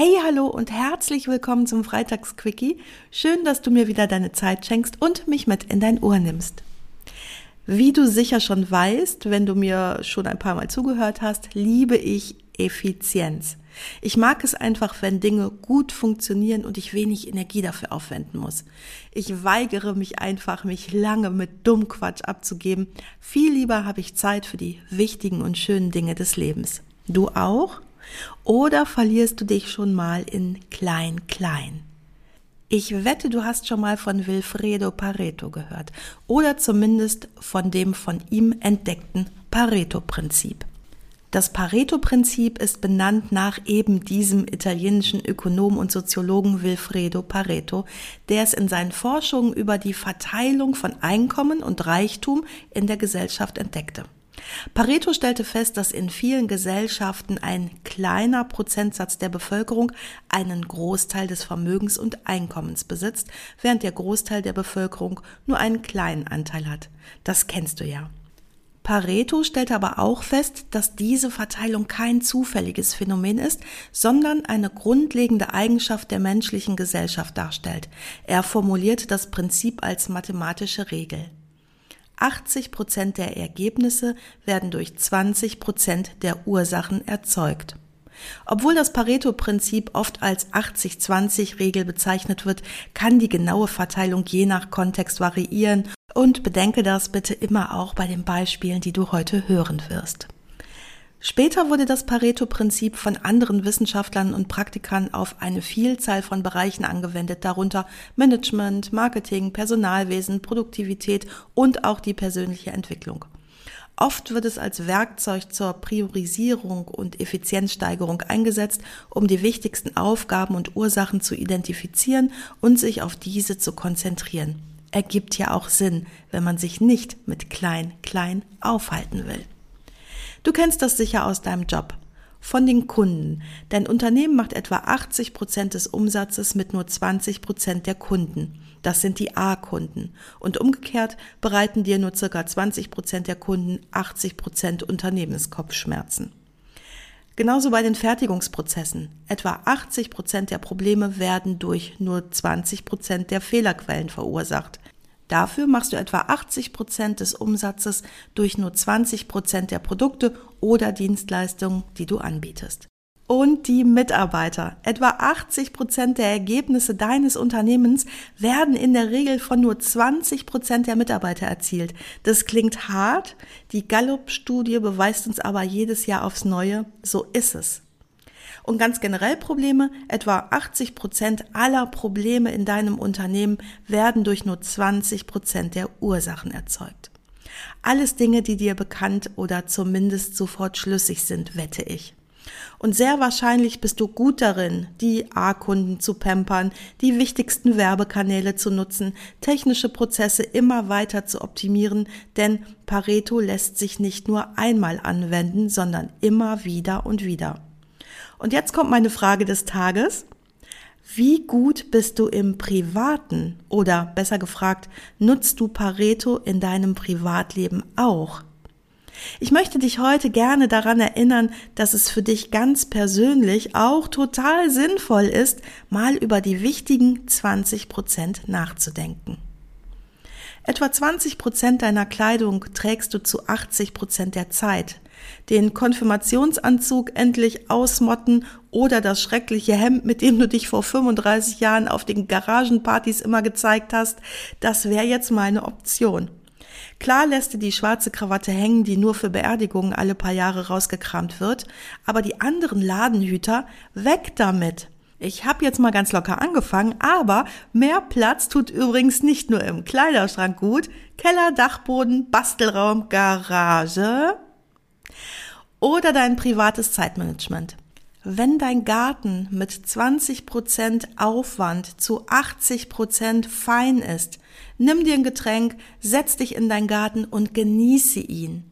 Hey, hallo und herzlich willkommen zum Freitagsquickie. Schön, dass du mir wieder deine Zeit schenkst und mich mit in dein Ohr nimmst. Wie du sicher schon weißt, wenn du mir schon ein paar Mal zugehört hast, liebe ich Effizienz. Ich mag es einfach, wenn Dinge gut funktionieren und ich wenig Energie dafür aufwenden muss. Ich weigere mich einfach, mich lange mit Dummquatsch abzugeben. Viel lieber habe ich Zeit für die wichtigen und schönen Dinge des Lebens. Du auch? Oder verlierst du dich schon mal in klein klein? Ich wette, du hast schon mal von Wilfredo Pareto gehört oder zumindest von dem von ihm entdeckten Pareto-Prinzip. Das Pareto-Prinzip ist benannt nach eben diesem italienischen Ökonom und Soziologen Wilfredo Pareto, der es in seinen Forschungen über die Verteilung von Einkommen und Reichtum in der Gesellschaft entdeckte. Pareto stellte fest, dass in vielen Gesellschaften ein kleiner Prozentsatz der Bevölkerung einen Großteil des Vermögens und Einkommens besitzt, während der Großteil der Bevölkerung nur einen kleinen Anteil hat. Das kennst du ja. Pareto stellte aber auch fest, dass diese Verteilung kein zufälliges Phänomen ist, sondern eine grundlegende Eigenschaft der menschlichen Gesellschaft darstellt. Er formulierte das Prinzip als mathematische Regel. 80 Prozent der Ergebnisse werden durch 20 Prozent der Ursachen erzeugt. Obwohl das Pareto-Prinzip oft als 80-20-Regel bezeichnet wird, kann die genaue Verteilung je nach Kontext variieren und bedenke das bitte immer auch bei den Beispielen, die du heute hören wirst. Später wurde das Pareto-Prinzip von anderen Wissenschaftlern und Praktikern auf eine Vielzahl von Bereichen angewendet, darunter Management, Marketing, Personalwesen, Produktivität und auch die persönliche Entwicklung. Oft wird es als Werkzeug zur Priorisierung und Effizienzsteigerung eingesetzt, um die wichtigsten Aufgaben und Ursachen zu identifizieren und sich auf diese zu konzentrieren. Ergibt ja auch Sinn, wenn man sich nicht mit klein, klein aufhalten will. Du kennst das sicher aus deinem Job. Von den Kunden. Dein Unternehmen macht etwa 80 Prozent des Umsatzes mit nur 20 Prozent der Kunden. Das sind die A-Kunden. Und umgekehrt bereiten dir nur circa 20 Prozent der Kunden 80 Prozent Unternehmenskopfschmerzen. Genauso bei den Fertigungsprozessen. Etwa 80 Prozent der Probleme werden durch nur 20 Prozent der Fehlerquellen verursacht. Dafür machst du etwa 80 Prozent des Umsatzes durch nur 20 Prozent der Produkte oder Dienstleistungen, die du anbietest. Und die Mitarbeiter. Etwa 80 Prozent der Ergebnisse deines Unternehmens werden in der Regel von nur 20 Prozent der Mitarbeiter erzielt. Das klingt hart. Die Gallup-Studie beweist uns aber jedes Jahr aufs Neue, so ist es. Und ganz generell Probleme, etwa 80 Prozent aller Probleme in deinem Unternehmen werden durch nur 20 Prozent der Ursachen erzeugt. Alles Dinge, die dir bekannt oder zumindest sofort schlüssig sind, wette ich. Und sehr wahrscheinlich bist du gut darin, die A-Kunden zu pampern, die wichtigsten Werbekanäle zu nutzen, technische Prozesse immer weiter zu optimieren, denn Pareto lässt sich nicht nur einmal anwenden, sondern immer wieder und wieder. Und jetzt kommt meine Frage des Tages. Wie gut bist du im Privaten oder besser gefragt, nutzt du Pareto in deinem Privatleben auch? Ich möchte dich heute gerne daran erinnern, dass es für dich ganz persönlich auch total sinnvoll ist, mal über die wichtigen 20 Prozent nachzudenken. Etwa 20 Prozent deiner Kleidung trägst du zu 80 Prozent der Zeit den Konfirmationsanzug endlich ausmotten oder das schreckliche Hemd, mit dem du dich vor 35 Jahren auf den Garagenpartys immer gezeigt hast, das wäre jetzt meine Option. Klar lässt du die schwarze Krawatte hängen, die nur für Beerdigungen alle paar Jahre rausgekramt wird, aber die anderen Ladenhüter, weg damit. Ich habe jetzt mal ganz locker angefangen, aber mehr Platz tut übrigens nicht nur im Kleiderschrank gut. Keller, Dachboden, Bastelraum, Garage oder dein privates Zeitmanagement. Wenn dein Garten mit 20% Aufwand zu 80% fein ist, nimm dir ein Getränk, setz dich in deinen Garten und genieße ihn.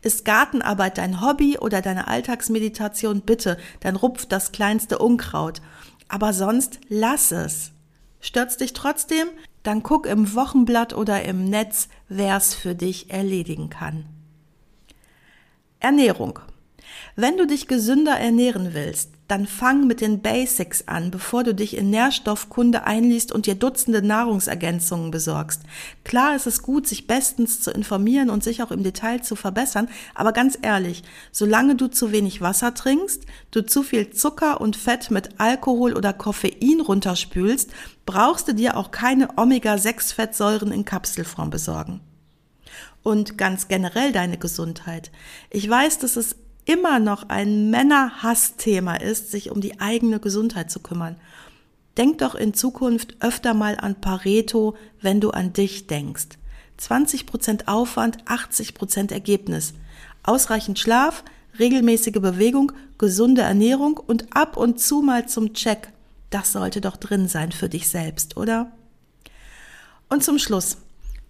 Ist Gartenarbeit dein Hobby oder deine Alltagsmeditation? Bitte, dann rupf das kleinste Unkraut. Aber sonst lass es. Stört's dich trotzdem? Dann guck im Wochenblatt oder im Netz, wer's für dich erledigen kann. Ernährung. Wenn du dich gesünder ernähren willst, dann fang mit den Basics an, bevor du dich in Nährstoffkunde einliest und dir Dutzende Nahrungsergänzungen besorgst. Klar ist es gut, sich bestens zu informieren und sich auch im Detail zu verbessern, aber ganz ehrlich, solange du zu wenig Wasser trinkst, du zu viel Zucker und Fett mit Alkohol oder Koffein runterspülst, brauchst du dir auch keine Omega-6-Fettsäuren in Kapselform besorgen und ganz generell deine Gesundheit. Ich weiß, dass es immer noch ein Männerhassthema ist, sich um die eigene Gesundheit zu kümmern. Denk doch in Zukunft öfter mal an Pareto, wenn du an dich denkst. 20% Aufwand, 80% Ergebnis. Ausreichend Schlaf, regelmäßige Bewegung, gesunde Ernährung und ab und zu mal zum Check. Das sollte doch drin sein für dich selbst, oder? Und zum Schluss.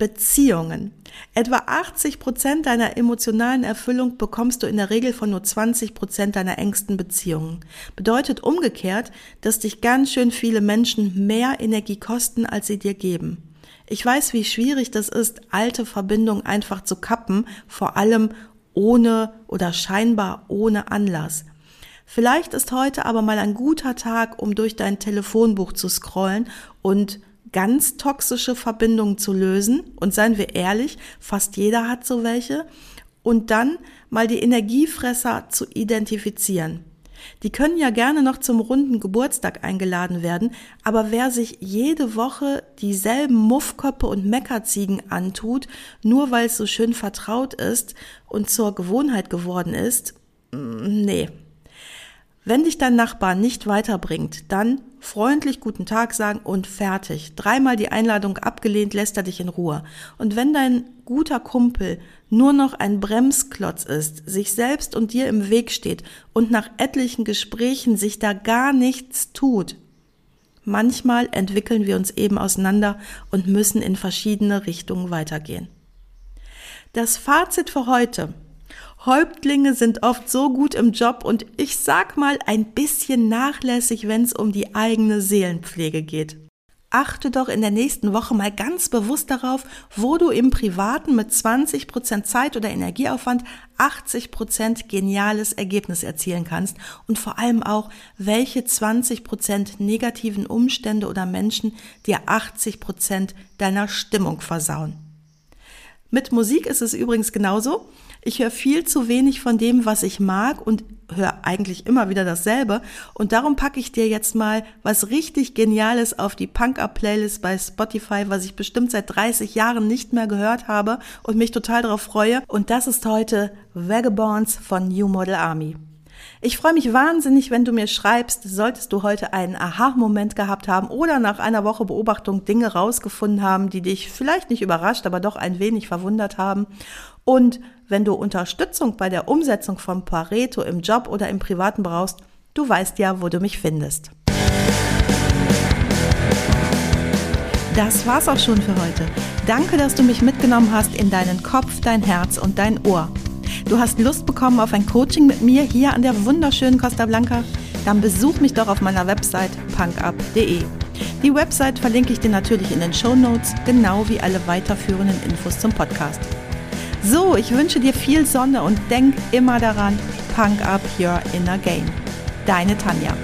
Beziehungen. Etwa 80 Prozent deiner emotionalen Erfüllung bekommst du in der Regel von nur 20 Prozent deiner engsten Beziehungen. Bedeutet umgekehrt, dass dich ganz schön viele Menschen mehr Energie kosten, als sie dir geben. Ich weiß, wie schwierig das ist, alte Verbindungen einfach zu kappen, vor allem ohne oder scheinbar ohne Anlass. Vielleicht ist heute aber mal ein guter Tag, um durch dein Telefonbuch zu scrollen und ganz toxische Verbindungen zu lösen. Und seien wir ehrlich, fast jeder hat so welche. Und dann mal die Energiefresser zu identifizieren. Die können ja gerne noch zum runden Geburtstag eingeladen werden, aber wer sich jede Woche dieselben Muffköppe und Meckerziegen antut, nur weil es so schön vertraut ist und zur Gewohnheit geworden ist, mm, nee, wenn dich dein Nachbar nicht weiterbringt, dann freundlich guten Tag sagen und fertig. Dreimal die Einladung abgelehnt, lässt er dich in Ruhe. Und wenn dein guter Kumpel nur noch ein Bremsklotz ist, sich selbst und dir im Weg steht und nach etlichen Gesprächen sich da gar nichts tut, manchmal entwickeln wir uns eben auseinander und müssen in verschiedene Richtungen weitergehen. Das Fazit für heute Häuptlinge sind oft so gut im Job und ich sag mal ein bisschen nachlässig, wenn es um die eigene Seelenpflege geht. Achte doch in der nächsten Woche mal ganz bewusst darauf, wo du im Privaten mit 20% Zeit oder Energieaufwand 80% geniales Ergebnis erzielen kannst und vor allem auch, welche 20% negativen Umstände oder Menschen dir 80% deiner Stimmung versauen. Mit Musik ist es übrigens genauso. Ich höre viel zu wenig von dem, was ich mag und höre eigentlich immer wieder dasselbe. Und darum packe ich dir jetzt mal was richtig Geniales auf die Punk-Up-Playlist bei Spotify, was ich bestimmt seit 30 Jahren nicht mehr gehört habe und mich total darauf freue. Und das ist heute Vagabonds von New Model Army. Ich freue mich wahnsinnig, wenn du mir schreibst, solltest du heute einen Aha-Moment gehabt haben oder nach einer Woche Beobachtung Dinge rausgefunden haben, die dich vielleicht nicht überrascht, aber doch ein wenig verwundert haben. Und wenn du Unterstützung bei der Umsetzung von Pareto im Job oder im Privaten brauchst, du weißt ja, wo du mich findest. Das war's auch schon für heute. Danke, dass du mich mitgenommen hast in deinen Kopf, dein Herz und dein Ohr. Du hast Lust bekommen auf ein Coaching mit mir hier an der wunderschönen Costa Blanca? Dann besuch mich doch auf meiner Website punkup.de. Die Website verlinke ich dir natürlich in den Show Notes, genau wie alle weiterführenden Infos zum Podcast. So, ich wünsche dir viel Sonne und denk immer daran, Punk up your inner game. Deine Tanja.